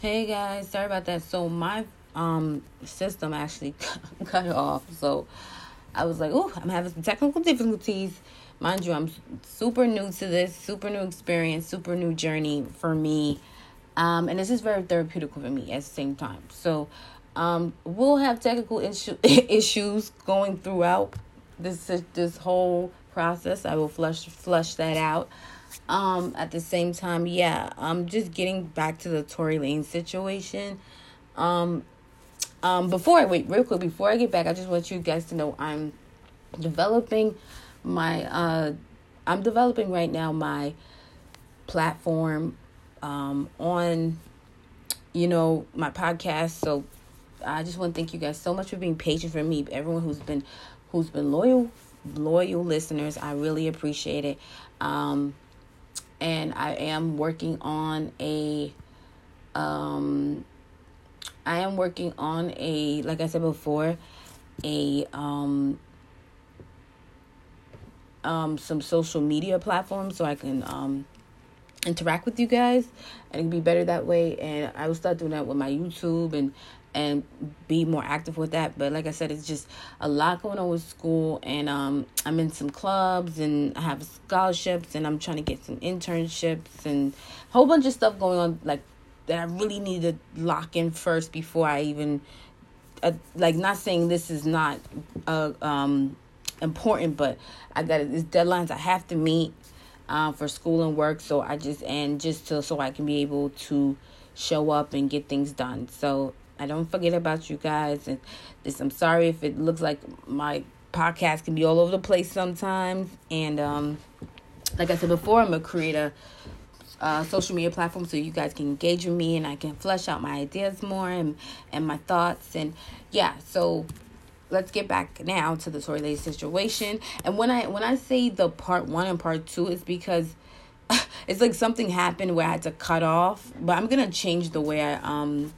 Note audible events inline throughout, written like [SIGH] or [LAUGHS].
Hey guys, sorry about that. So my um system actually [LAUGHS] cut off. So I was like, "Oh, I'm having some technical difficulties." Mind you, I'm super new to this, super new experience, super new journey for me. Um, and this is very therapeutic for me at the same time. So um, we'll have technical issue, [LAUGHS] issues going throughout this this whole process. I will flush flush that out. Um, at the same time, yeah, I'm just getting back to the Tory Lane situation. Um, um, before I wait, real quick, before I get back, I just want you guys to know I'm developing my uh I'm developing right now my platform um on you know my podcast. So I just want to thank you guys so much for being patient for me everyone who's been who's been loyal loyal listeners. I really appreciate it. Um and I am working on a um I am working on a like I said before a um um some social media platforms so I can um interact with you guys and it can be better that way. And I will start doing that with my YouTube and and be more active with that but like I said it's just a lot going on with school and um I'm in some clubs and I have scholarships and I'm trying to get some internships and a whole bunch of stuff going on like that I really need to lock in first before I even uh, like not saying this is not uh um important but I got these deadlines I have to meet um, for school and work. So I just and just to so I can be able to show up and get things done. So I don't forget about you guys. And this, I'm sorry if it looks like my podcast can be all over the place sometimes. And um, like I said before, I'm a creator. Uh, social media platform so you guys can engage with me and I can flesh out my ideas more and and my thoughts and yeah so let's get back now to the Tory Lane situation. And when I when I say the part one and part two, it's because [LAUGHS] it's like something happened where I had to cut off. But I'm gonna change the way I um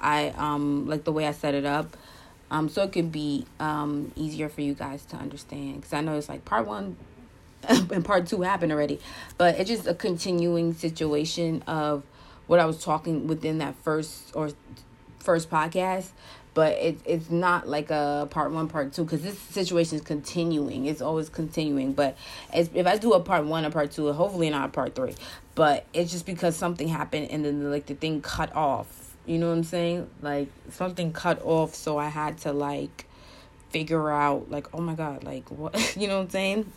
I um like the way I set it up. Um, so it could be um easier for you guys to understand. Because I know it's like part one [LAUGHS] and part two happened already, but it's just a continuing situation of what I was talking within that first or first podcast. But it, it's not like a part one part two because this situation is continuing. It's always continuing. But as, if i do a part one or part two hopefully not a part three. But it's just because something happened and then like the thing cut off you know what i'm saying like something cut off so i had to like figure out like oh my god like what [LAUGHS] you know what i'm saying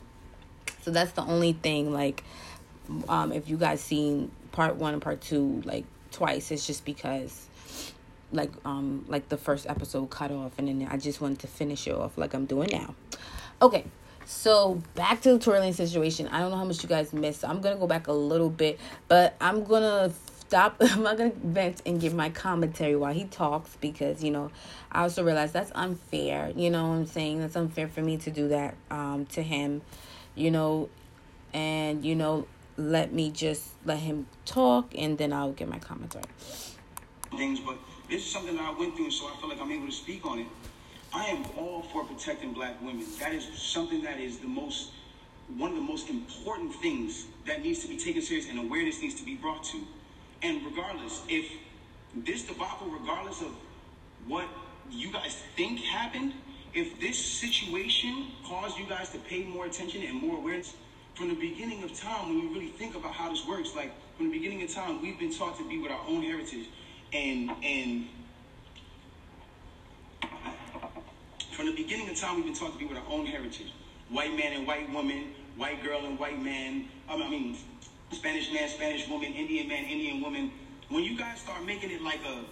so that's the only thing like um if you guys seen part one and part two like twice it's just because like um like the first episode cut off and then I just wanted to finish it off like I'm doing now. Okay. So back to the Lane situation. I don't know how much you guys missed. I'm gonna go back a little bit, but I'm gonna stop. [LAUGHS] I'm not gonna vent and give my commentary while he talks because you know I also realize that's unfair. You know what I'm saying? That's unfair for me to do that um to him. You know, and you know let me just let him talk and then I'll get my commentary. Things, but this is something that I went through, and so I feel like I'm able to speak on it. I am all for protecting black women. That is something that is the most, one of the most important things that needs to be taken serious and awareness needs to be brought to. And regardless, if this debacle, regardless of what you guys think happened, if this situation caused you guys to pay more attention and more awareness, from the beginning of time, when you really think about how this works, like from the beginning of time, we've been taught to be with our own heritage and and from the beginning of time, we've been taught to be with our own heritage. White man and white woman, white girl and white man. I mean, Spanish man, Spanish woman, Indian man, Indian woman. When you guys start making it like a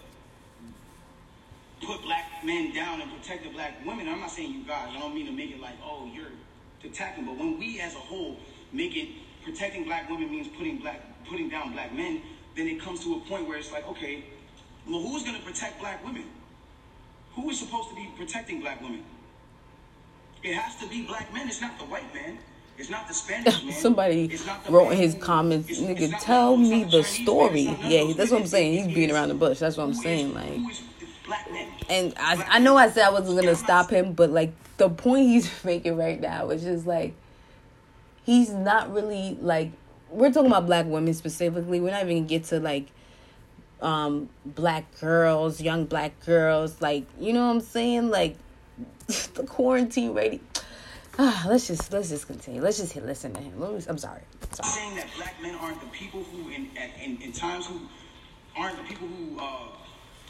put black men down and protect the black women, I'm not saying you guys. I don't mean to make it like, oh, you're attacking. But when we as a whole make it protecting black women means putting black putting down black men, then it comes to a point where it's like, okay, well, who's going to protect black women? Who is supposed to be protecting black women? It has to be black men. It's not the white man. It's not the Spanish [LAUGHS] man. Somebody wrote in his comments, nigga, tell me the story. Yeah, that's what I'm saying. He's beating around the bush. That's what I'm saying. Like, and I, I know I said I wasn't gonna stop him, but like the point he's [LAUGHS] making right now is just like he's not really like we're talking about black women specifically. We're not even gonna get to like um black girls, young black girls, like you know what I'm saying? Like [LAUGHS] the quarantine ready. Ah, let's just let's just continue. Let's just listen to him. I'm sorry. sorry. Saying that black men aren't the people who, in, in, in times who aren't the people who uh,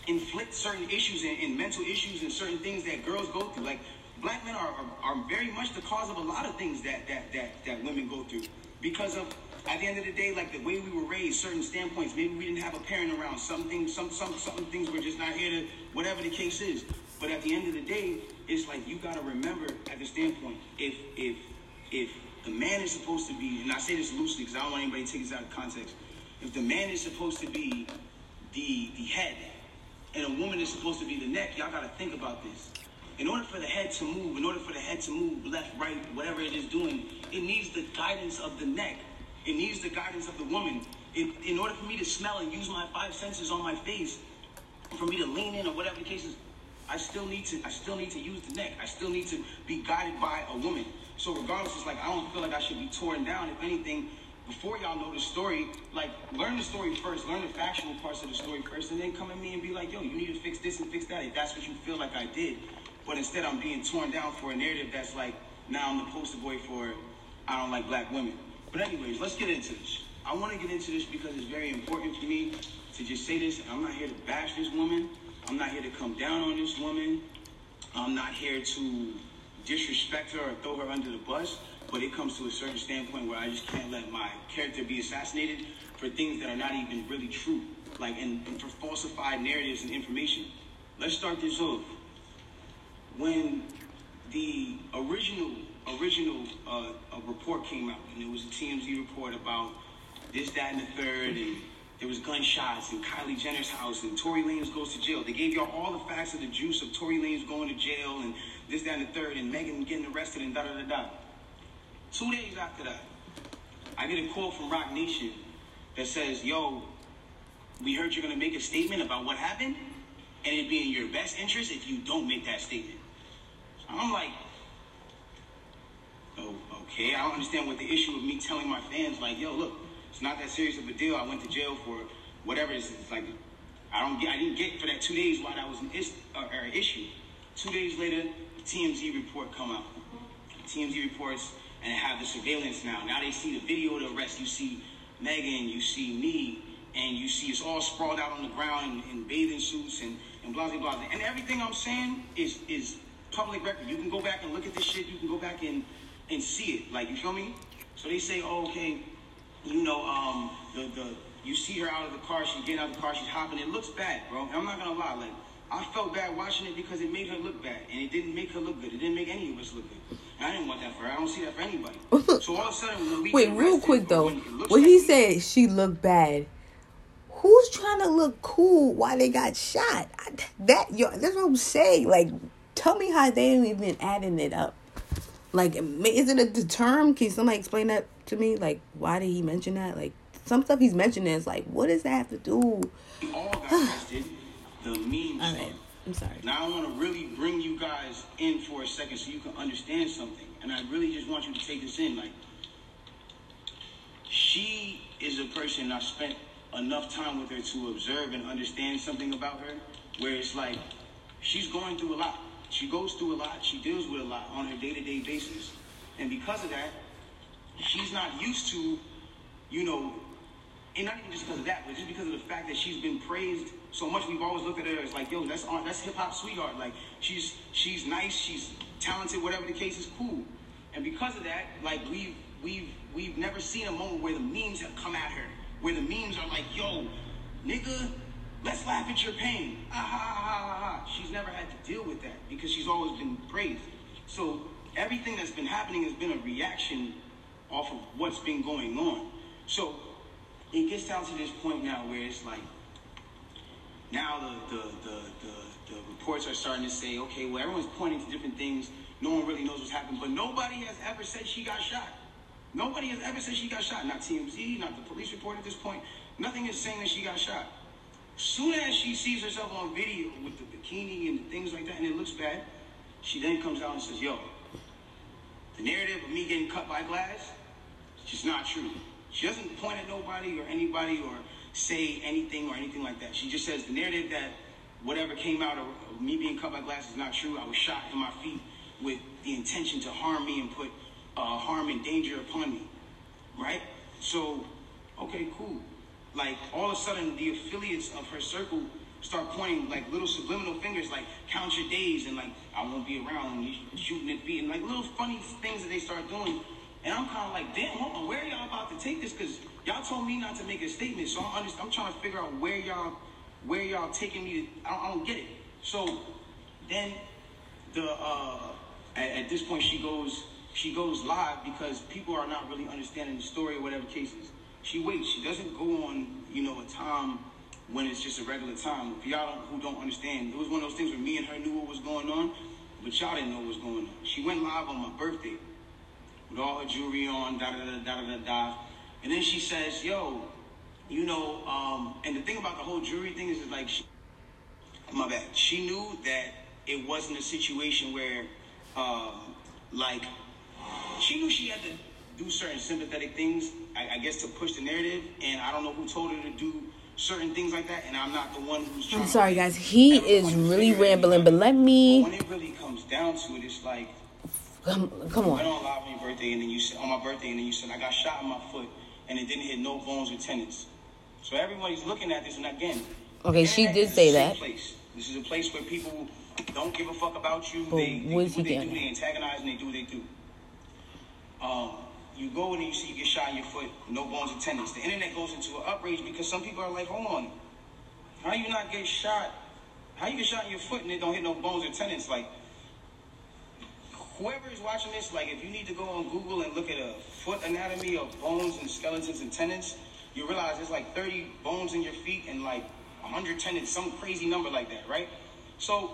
inflict certain issues and, and, mental issues and certain things that girls go through. Like black men are, are, are very much the cause of a lot of things that that that that women go through because of at the end of the day, like the way we were raised, certain standpoints. Maybe we didn't have a parent around. Some things, some some some things were just not here to whatever the case is. But at the end of the day, it's like you gotta remember at the standpoint, if if if the man is supposed to be, and I say this loosely because I don't want anybody to take this out of context. If the man is supposed to be the the head, and a woman is supposed to be the neck, y'all gotta think about this. In order for the head to move, in order for the head to move left, right, whatever it is doing, it needs the guidance of the neck. It needs the guidance of the woman. In, in order for me to smell and use my five senses on my face, for me to lean in or whatever the case is, I still need to I still need to use the neck. I still need to be guided by a woman. So regardless, it's like I don't feel like I should be torn down. If anything, before y'all know the story, like learn the story first, learn the factual parts of the story first, and then come at me and be like, yo, you need to fix this and fix that if that's what you feel like I did. But instead I'm being torn down for a narrative that's like now I'm the poster boy for I don't like black women. But anyways, let's get into this. I want to get into this because it's very important for me to just say this. I'm not here to bash this woman. I'm not here to come down on this woman. I'm not here to disrespect her or throw her under the bus. But it comes to a certain standpoint where I just can't let my character be assassinated for things that are not even really true, like and, and for falsified narratives and information. Let's start this off. When the original original uh, report came out, and it was a TMZ report about this, that, and the third, and there was gunshots in Kylie Jenner's house, and Tory Lanez goes to jail. They gave y'all all the facts of the juice of Tory Lanez going to jail, and this, that, and the third, and Megan getting arrested, and da da da da. Two days after that, I get a call from Roc Nation that says, "Yo, we heard you're gonna make a statement about what happened, and it'd be in your best interest if you don't make that statement." I'm like, "Oh, okay. I don't understand what the issue of me telling my fans, like, yo, look." It's not that serious of a deal. I went to jail for whatever it's, it's like. I don't get. I didn't get for that two days while that was an is, uh, or issue. Two days later, the TMZ report come out. TMZ reports and have the surveillance now. Now they see the video of the arrest. You see Megan, you see me, and you see it's all sprawled out on the ground in, in bathing suits and and blah blah blah. And everything I'm saying is is public record. You can go back and look at this shit. You can go back and and see it. Like you feel me? So they say, oh, okay you know, um, the, the, you see her out of the car, she's getting out of the car, she's hopping. It looks bad, bro. I'm not gonna lie, like, I felt bad watching it because it made her look bad, and it didn't make her look good. It didn't make any of us look good. And I didn't want that for her. I don't see that for anybody. [LAUGHS] so all of a sudden, when we wait, real quick though, when, when he said she looked bad, who's trying to look cool while they got shot? I, that yo, that's what I'm saying. Like, tell me how they ain't even adding it up. Like, is it a term? Can somebody explain that to me? Like, why did he mention that? Like, some stuff he's mentioning is like, what does that have to do? all got tested. The meme All right. I'm sorry. Now I want to really bring you guys in for a second so you can understand something, and I really just want you to take this in. Like, she is a person I spent enough time with her to observe and understand something about her, where it's like she's going through a lot. She goes through a lot. She deals with a lot on her day to day basis, and because of that, she's not used to, you know, and not even just because of that, but just because of the fact that she's been praised so much. We've always looked at her as like, yo, that's that's hip hop sweetheart. Like she's she's nice, she's talented, whatever the case is, cool. And because of that, like we've we've we've never seen a moment where the memes have come at her, where the memes are like, yo, nigga, let's laugh at your pain. Ah, ha, ha, ha, ha. She's never had to deal with that because she's always been praised. So everything that's been happening has been a reaction off of what's been going on. So it gets down to this point now where it's like now the the, the, the, the reports are starting to say, okay, well everyone's pointing to different things. No one really knows what's happened, but nobody has ever said she got shot. Nobody has ever said she got shot. Not TMZ, not the police report at this point. Nothing is saying that she got shot. Soon as she sees herself on video with the bikini and the things like that, and it looks bad, she then comes out and says, "Yo, the narrative of me getting cut by glass, just not true." She doesn't point at nobody or anybody or say anything or anything like that. She just says the narrative that whatever came out of, of me being cut by glass is not true. I was shot in my feet with the intention to harm me and put uh, harm and danger upon me. Right? So, okay, cool. Like all of a sudden, the affiliates of her circle start pointing like little subliminal fingers, like count your days and like I won't be around and you shooting at feet and like little funny things that they start doing. And I'm kind of like, damn, hold on, where y'all about to take this? Because y'all told me not to make a statement, so I'm, I'm trying to figure out where y'all where y'all taking me. To, I, don't, I don't get it. So then the uh, at, at this point she goes she goes live because people are not really understanding the story or whatever cases. She waits. She doesn't go on you know a time when it's just a regular time. If y'all don't, who don't understand, it was one of those things where me and her knew what was going on, but y'all didn't know what was going on. She went live on my birthday with all her jewelry on, da da da da da da. And then she says, "Yo, you know," um, and the thing about the whole jewelry thing is, is like, she, my bad. She knew that it wasn't a situation where, um, like, she knew she had to do certain sympathetic things, I, I guess, to push the narrative. And I don't know who told her to do certain things like that. And I'm not the one who's. trying I'm sorry, guys. He is really rambling, but let me- But when it really comes down to it, it's like Come, come on. on live on your birthday, and then you said on my birthday, and then you said I got shot in my foot, and it didn't hit no bones or tendons. So everybody's looking at this, and again, Okay, she did say that. Place. This is a place where people don't give a fuck about you. But they, they what do what they do. They antagonize and they do what they do. Um, you go in and you see you get shot in your foot, no bones or tendons. The internet goes into an outrage because some people are like, hold on, how you not get shot? How you get shot in your foot and it don't hit no bones or tendons? Like, whoever is watching this, like, if you need to go on Google and look at a foot anatomy of bones and skeletons and tendons, you realize there's like 30 bones in your feet and like 100 tendons, some crazy number like that, right? So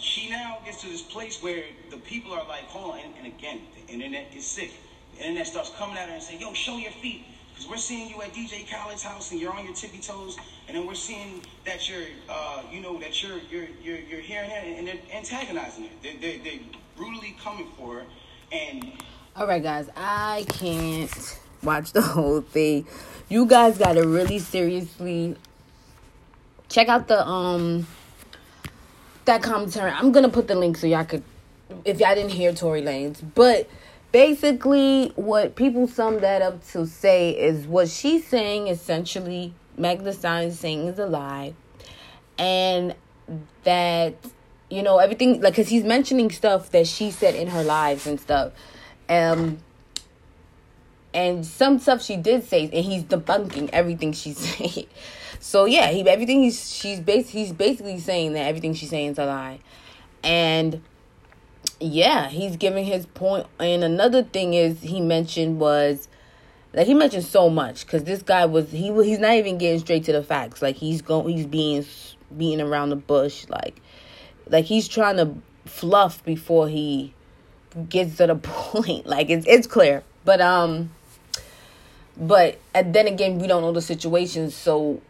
she now gets to this place where the people are like, hold on, and, and again, the internet is sick. The internet starts coming at her and saying, yo, show your feet. Because we're seeing you at DJ Khaled's house and you're on your tippy toes, and then we're seeing that you're, uh, you know, that you're, you're, you're, you're here and and they're antagonizing her. They're, they're, they're brutally coming for her. And All right, guys. I can't watch the whole thing. You guys got to really seriously check out the um that commentary. I'm gonna put the link so y'all could, if y'all didn't hear Tory Lanez, but basically what people sum that up to say is what she's saying essentially Thee Stallion is saying is a lie, and that you know everything like because he's mentioning stuff that she said in her lives and stuff, um. And some stuff she did say, and he's debunking everything she's [LAUGHS] saying So yeah, he everything he's she's bas- he's basically saying that everything she's saying is a lie, and yeah, he's giving his point. And another thing is he mentioned was like he mentioned so much because this guy was he he's not even getting straight to the facts. Like he's going he's being beating around the bush. Like like he's trying to fluff before he gets to the [LAUGHS] point. Like it's it's clear, but um, but then again we don't know the situation, so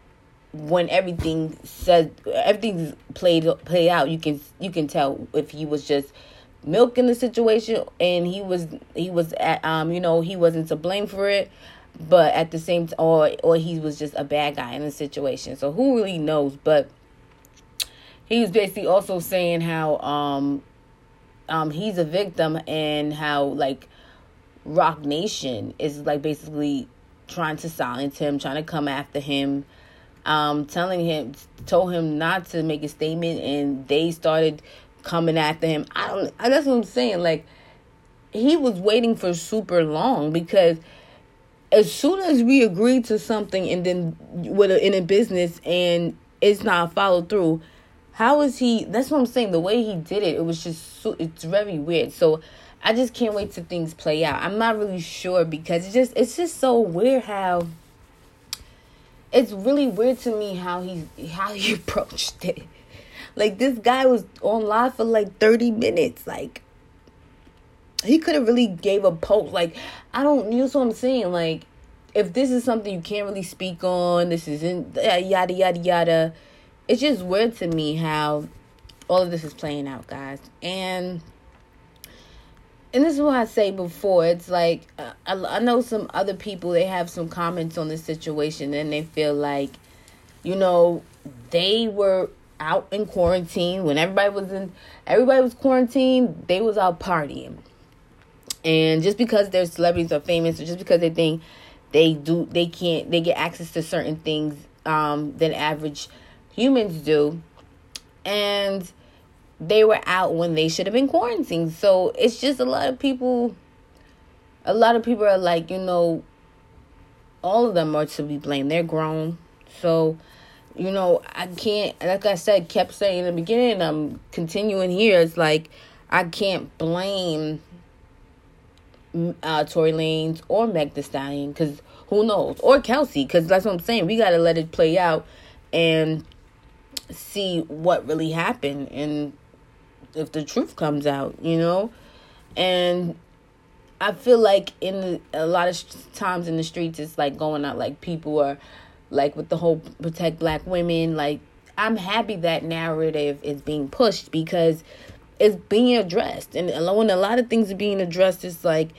when everything said everything's played play out, you can you can tell if he was just milking the situation and he was he was at um you know he wasn't to blame for it but at the same or or he was just a bad guy in the situation. So who really knows? But he was basically also saying how um um he's a victim and how like Roc Nation is like basically trying to silence him trying to come after him um telling him told him not to make a statement and they started coming after him. I don't that's what i'm saying like he was waiting for super long because as soon as we agree to something and then with a, in a business and it's not followed through how is he that's what i'm saying the way he did it it was just so it's very weird. So i just can't wait to things play out. I'm not really sure because it's just it's just so weird how it's really weird to me how he how he [LAUGHS] approached it like this guy was on live for like 30 minutes like he could have really gave a post like i don't you know what i'm saying like if this is something you can't really speak on this isn't yada yada yada it's just weird to me how all of this is playing out guys and and this is what I say before. It's like uh, I, I know some other people. They have some comments on this situation, and they feel like, you know, they were out in quarantine when everybody was in. Everybody was quarantined. They was out partying, and just because they're celebrities or famous, or just because they think they do, they can't, they get access to certain things um, than average humans do, and they were out when they should have been quarantined. So it's just a lot of people. A lot of people are like, you know, all of them are to be blamed. They're grown, so you know I can't. Like I said, kept saying in the beginning. I'm continuing here. It's like I can't blame uh, Tory Lanez or Meg Thee Stallion because who knows or Kelsey because that's what I'm saying. We got to let it play out and see what really happened and if the truth comes out, you know? And I feel like in the, a lot of times in the streets, it's like going out like people are like with the whole protect black women. Like, I'm happy that narrative is being pushed because it's being addressed. And when a lot of things are being addressed, it's like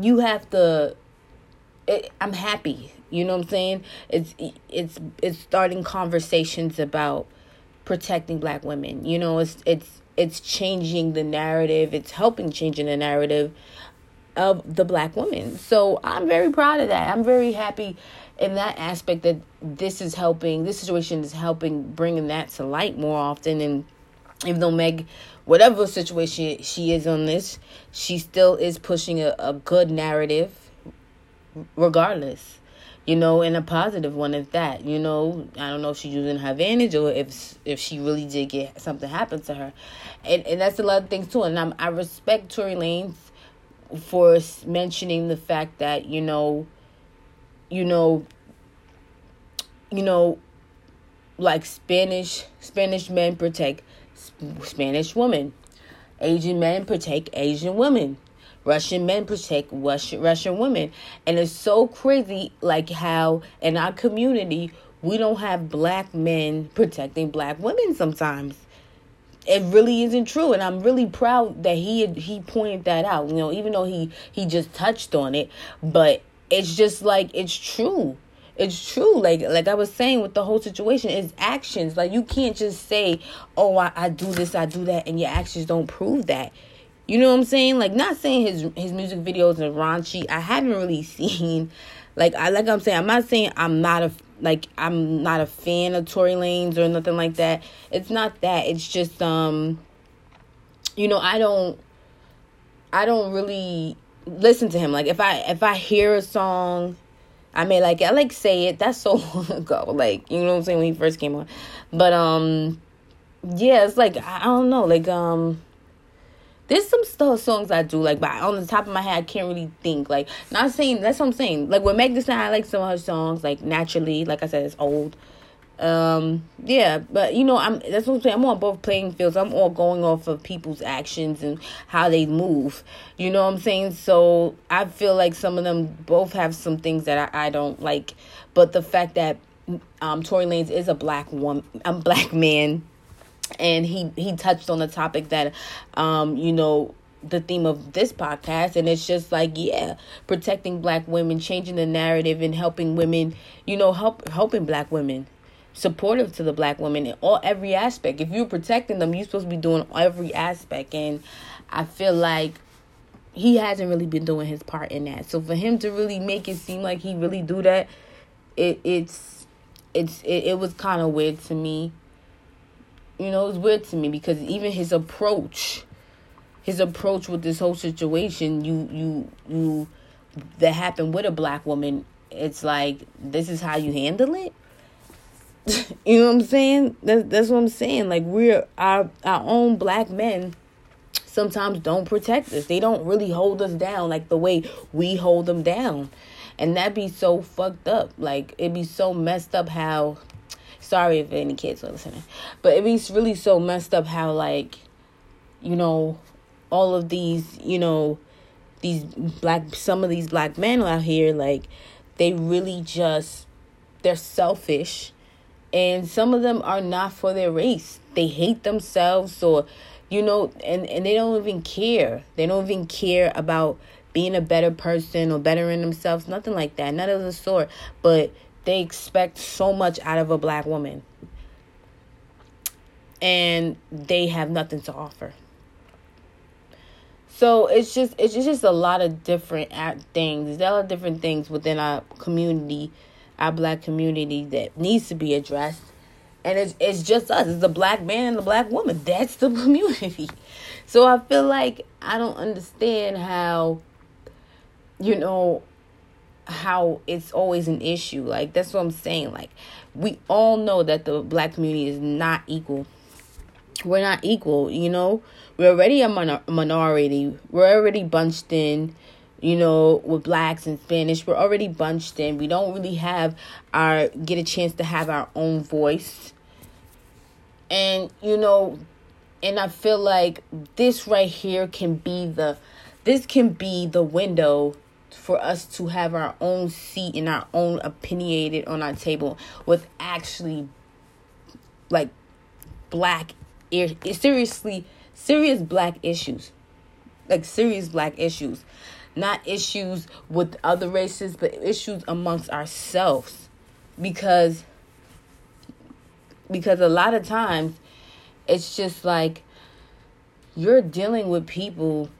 you have to. It, I'm happy. You know what I'm saying? It's it's it's starting conversations about protecting black women. You know, it's it's it's changing the narrative it's helping changing the narrative of the black woman so i'm very proud of that i'm very happy in that aspect that this is helping this situation is helping bringing that to light more often and even though meg whatever situation she is on this she still is pushing a, a good narrative regardless you know, and a positive one at that. You know, I don't know if she's using her advantage or if if she really did get something happen to her, and and that's a lot of things too. And I'm, I respect Tory Lanez for mentioning the fact that you know, you know, you know, like Spanish Spanish men protect Spanish women, Asian men protect Asian women Russian men protect Russian Russian women. And it's so crazy like how in our community we don't have black men protecting black women sometimes. It really isn't true and I'm really proud that he he pointed that out. You know, even though he he just touched on it, but it's just like it's true it's true like like i was saying with the whole situation is actions like you can't just say oh I, I do this i do that and your actions don't prove that you know what I'm saying? Like not saying his his music videos are raunchy. I haven't really [LAUGHS] seen like I like I'm saying I'm not saying I'm not a like I'm not a fan of Tory Lanez or nothing like that. It's not that. It's just um you know, I don't I don't really listen to him. Like if I if I hear a song I may like I like say it. That's so [LAUGHS] long ago. Like, you know what I'm saying, when he first came on. But um yeah, it's like I don't know, like um there's some stuff songs I do like, but on the top of my head, I can't really think. Like, not saying that's what I'm saying. Like with Meg Thee I like some of her songs. Like naturally, like I said, it's old. Um, yeah, but you know, I'm that's what I'm saying. I'm on both playing fields. I'm all going off of people's actions and how they move. You know what I'm saying? So I feel like some of them both have some things that I, I don't like, but the fact that um Tory Lanez is a black woman, a black man and he he touched on the topic that um you know the theme of this podcast. And it's just like yeah protecting black women changing the narrative and helping women you know help helping black women supportive to the black women in all every aspect. If you're protecting them you're supposed to be doing every aspect. And i feel like he hasn't really been doing his part in that. So for him to really make it seem like he really do that it it's it's it, it was kind of weird to me you know, it's weird to me because even his approach, his approach with this whole situation, you you you that happened with a black woman, it's like this is how you handle it. [LAUGHS] you know what I'm saying? That's that's what I'm saying. Like we're our our own black men sometimes don't protect us. They don't really hold us down like the way we hold them down. And that be so fucked up. Like it be so messed up how Sorry if any kids are listening. But it really so messed up how like, you know, all of these, you know, these black some of these black men out here, like, they really just they're selfish and some of them are not for their race. They hate themselves or you know, and, and they don't even care. They don't even care about being a better person or bettering themselves, nothing like that, none of the sort. But they expect so much out of a black woman. And they have nothing to offer. So it's just it's just a lot of different things. There's a lot of different things within our community, our black community that needs to be addressed. And it's it's just us. It's the black man and the black woman. That's the [LAUGHS] community. So I feel like I don't understand how you know how it's always an issue. Like that's what I'm saying. Like we all know that the black community is not equal. We're not equal, you know. We're already a minor- minority. We're already bunched in, you know, with blacks and Spanish. We're already bunched in. We don't really have our get a chance to have our own voice. And you know, and I feel like this right here can be the this can be the window for us to have our own seat and our own opinionated on our table with actually like black seriously serious black issues. Like serious black issues. Not issues with other races but issues amongst ourselves. Because because a lot of times it's just like you're dealing with people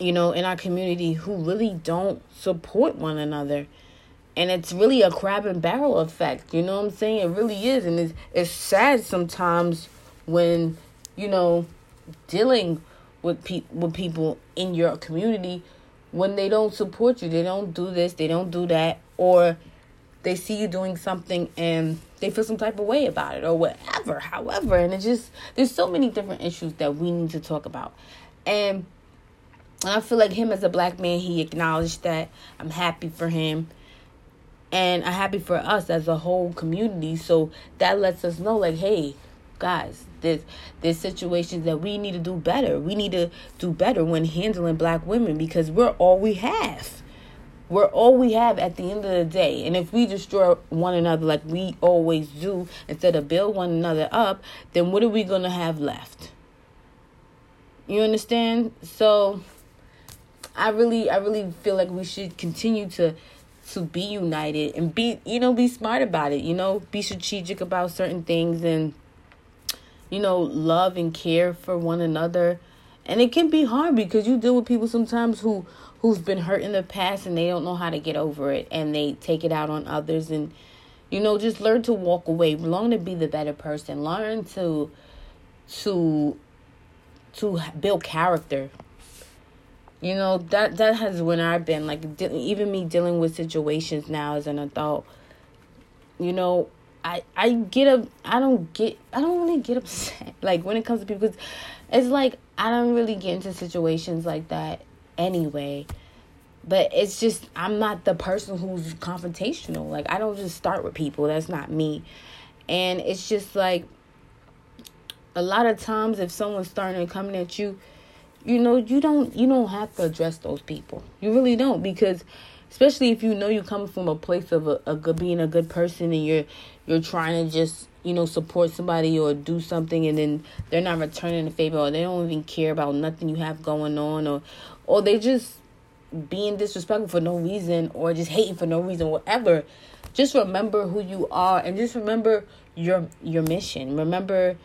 you know, in our community who really don't support one another. And it's really a crab and barrel effect. You know what I'm saying? It really is. And it's, it's sad sometimes when, you know, dealing with, pe- with people in your community when they don't support you. They don't do this, they don't do that. Or they see you doing something and they feel some type of way about it or whatever. However, and it's just, there's so many different issues that we need to talk about. And and I feel like him as a black man, he acknowledged that. I'm happy for him. And I'm happy for us as a whole community. So that lets us know, like, hey, guys, there's there's situations that we need to do better. We need to do better when handling black women because we're all we have. We're all we have at the end of the day. And if we destroy one another like we always do instead of build one another up, then what are we gonna have left? You understand? So I really I really feel like we should continue to to be united and be you know be smart about it you know be strategic about certain things and you know love and care for one another. And it can be hard because you deal with people sometimes who who's been hurt in the past and they don't know how to get over it and they take it out on others and you know just learn to walk away learn to be the better person learn to to to build character you know that that has when I've been like de- even me dealing with situations now as an adult. You know, I I get a I don't get I don't really get upset [LAUGHS] like when it comes to people because it's like I don't really get into situations like that anyway. But it's just I'm not the person who's confrontational. Like I don't just start with people. That's not me. And it's just like a lot of times if someone's starting coming at you you know you don't you don't have to address those people. You really don't because especially if you know you come from a place of a, a good being a good person and you're you're trying to just you know support somebody or do something and then they're not returning the favor or they don't even care about nothing you have going on or or they just being disrespectful for no reason or just hating for no reason whatever. Just remember who you are and just remember your your mission. Remember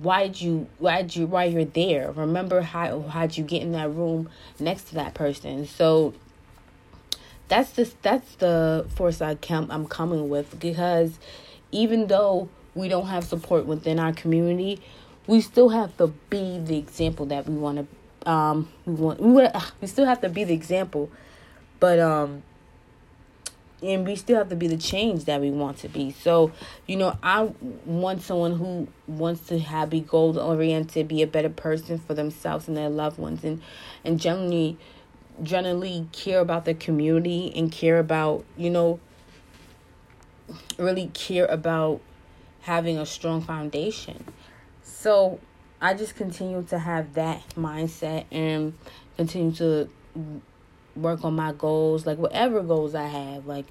why did you why'd you why you're there? Remember how how'd you get in that room next to that person? So that's the that's the I come I'm coming with because even though we don't have support within our community, we still have to be the example that we want to um we want we, want, we still have to be the example, but um and we still have to be the change that we want to be. So, you know, I want someone who wants to have be goal oriented, be a better person for themselves and their loved ones, and and generally, generally care about the community and care about you know, really care about having a strong foundation. So, I just continue to have that mindset and continue to work on my goals, like whatever goals I have, like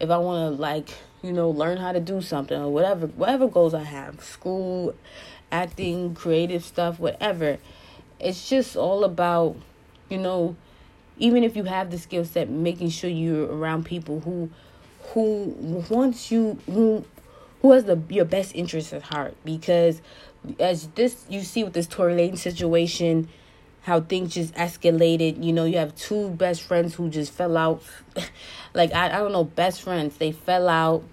if I want to like, you know, learn how to do something or whatever, whatever goals I have, school, acting, creative stuff, whatever. It's just all about, you know, even if you have the skill set, making sure you're around people who who wants you who who has the your best interest at heart. Because as this you see with this Tory Lane situation how things just escalated. You know, you have two best friends who just fell out. [LAUGHS] like I, I don't know, best friends. They fell out.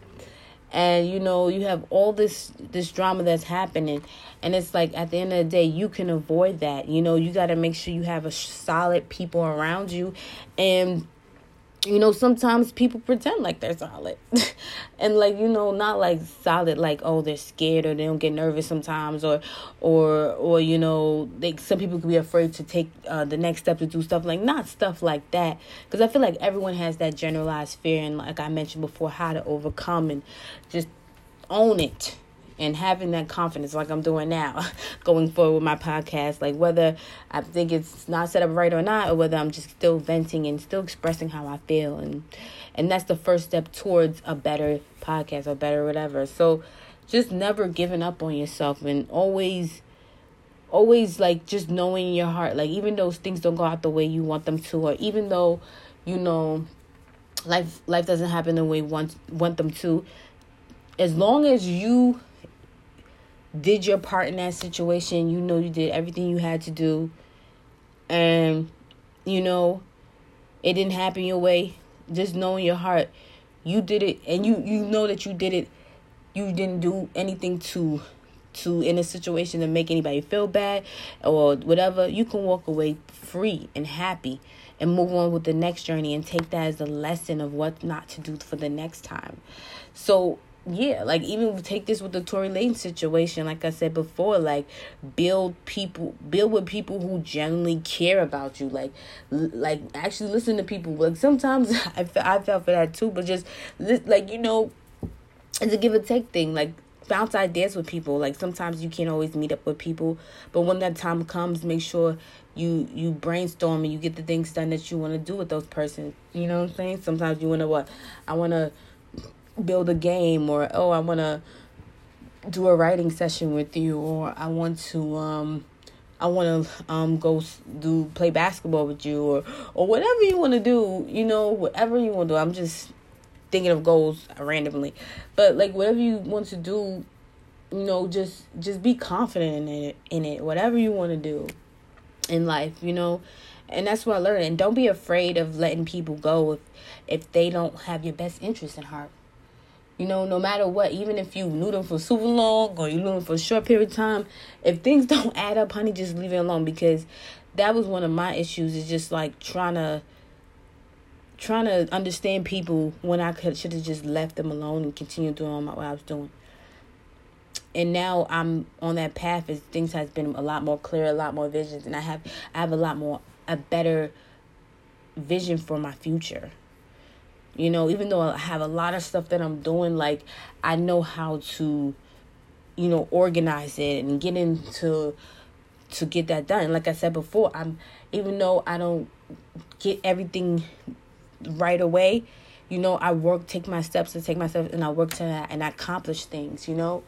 And you know, you have all this this drama that's happening. And it's like at the end of the day, you can avoid that. You know, you got to make sure you have a solid people around you and you know sometimes people pretend like they're solid. [LAUGHS] And like you know not like solid like oh they're scared or they don't get nervous sometimes or or or you know they some people can be afraid to take uh, the next step to do stuff like not stuff like that. Because i feel like everyone has that generalized fear and like i mentioned before how to overcome and just own it and having that confidence like I'm doing now [LAUGHS] going forward with my podcast like whether I think it's not set up right or not or whether I'm just still venting and still expressing how I feel and and that's the first step towards a better podcast or better whatever. So just never giving up on yourself and always always like just knowing your heart. Like even those things don't go out the way you want them to or even though you know life life doesn't happen the way you want want them to as long as you did your part in that situation. You know you did everything you had to do. And you know it didn't happen your way. Just know in your heart you did it and you you know that you did it. You didn't do anything to to in a situation to make anybody feel bad or whatever. You can walk away free and happy and move on with the next journey and take that as a lesson of what not to do for the next time. So yeah, like even take this with the Tory Lane situation, like I said before, like build people, build with people who genuinely care about you, like, like actually listen to people. Like sometimes [LAUGHS] I I felt for that too, but just like you know, it's a give and take thing. Like bounce ideas with people. Like sometimes you can't always meet up with people, but when that time comes, make sure you you brainstorm and you get the things done that you want to do with those persons. You know what I'm saying? Sometimes you want to what I want to build a game or oh I want to do a writing session with you or I want to um I want to um go do play basketball with you or or whatever you want to do, you know, whatever you want to do. I'm just thinking of goals randomly. But like whatever you want to do, you know, just just be confident in it in it. Whatever you want to do in life, you know. And that's what I learned. And don't be afraid of letting people go if if they don't have your best interest in heart. You know, no matter what, even if you knew them for super long or you knew them for a short period of time, if things [LAUGHS] don't add up, honey, just leave it alone because that was one of my issues is just like trying to trying to understand people when I could should have just left them alone and continued doing what I was doing. And now I'm on that path as things has been a lot more clear, a lot more visions, and I have I have a lot more a better vision for my future. You know, even though I have a lot of stuff that I'm doing, like I know how to, you know, organize it and get into to get that done. Like I said before, I'm even though I don't get everything right away, you know, I work, take my steps and take myself and I work to that and I accomplish things. You know,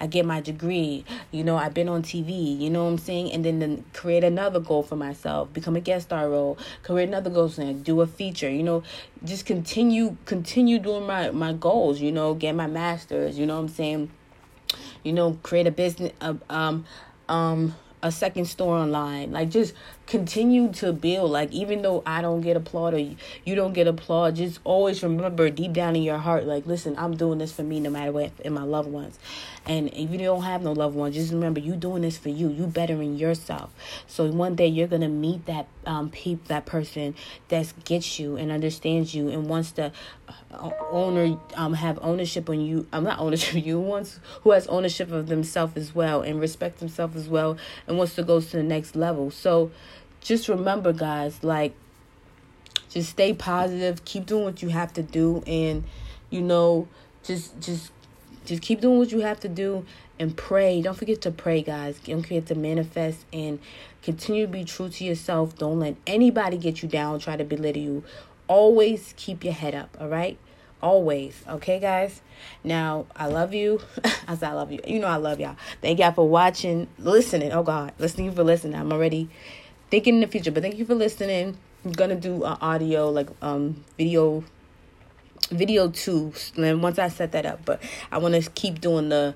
I get my degree. You know, I've been on TV. You know what I'm saying? And then, then create another goal for myself, become a guest star role, create another goal, saying do a feature. You know, just continue continue doing my my goals. You know, get my masters. You know what I'm saying? You know, create a business. Uh, um, um a second store online. Like just continue to build. Like even though I don't get applaud or you don't get applaud, just always remember deep down in your heart, like listen, I'm doing this for me no matter what and my loved ones. And if you don't have no loved ones, just remember you doing this for you. You bettering yourself. So one day you're gonna meet that um peep that person that gets you and understands you and wants to uh, owner um have ownership on you. I'm not ownership you wants who has ownership of themselves as well and respect themselves as well and wants to go to the next level. So just remember guys, like just stay positive, keep doing what you have to do and you know just just just keep doing what you have to do and pray. Don't forget to pray, guys. Don't forget to manifest and continue to be true to yourself. Don't let anybody get you down, try to belittle you. Always keep your head up, all right? always. Okay, guys. Now I love you. [LAUGHS] I said I love you. You know I love y'all. Thank y'all for watching, listening. Oh God, listening for listening. I'm already thinking in the future, but thank you for listening. I'm gonna do uh, audio like um video video too and once i set that up but i want to keep doing the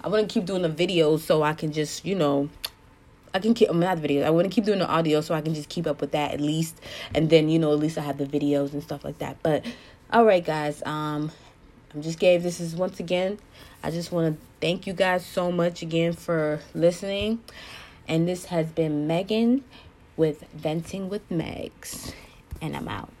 i want to keep doing the videos so i can just you know I can keep not videos. I want to keep doing the audio so I can just keep up with that at least, and then you know at least I have the videos and stuff like that. But all right, guys. Um, I'm just gave this is once again. I just want to thank you guys so much again for listening, and this has been Megan with Venting with Megs, and I'm out.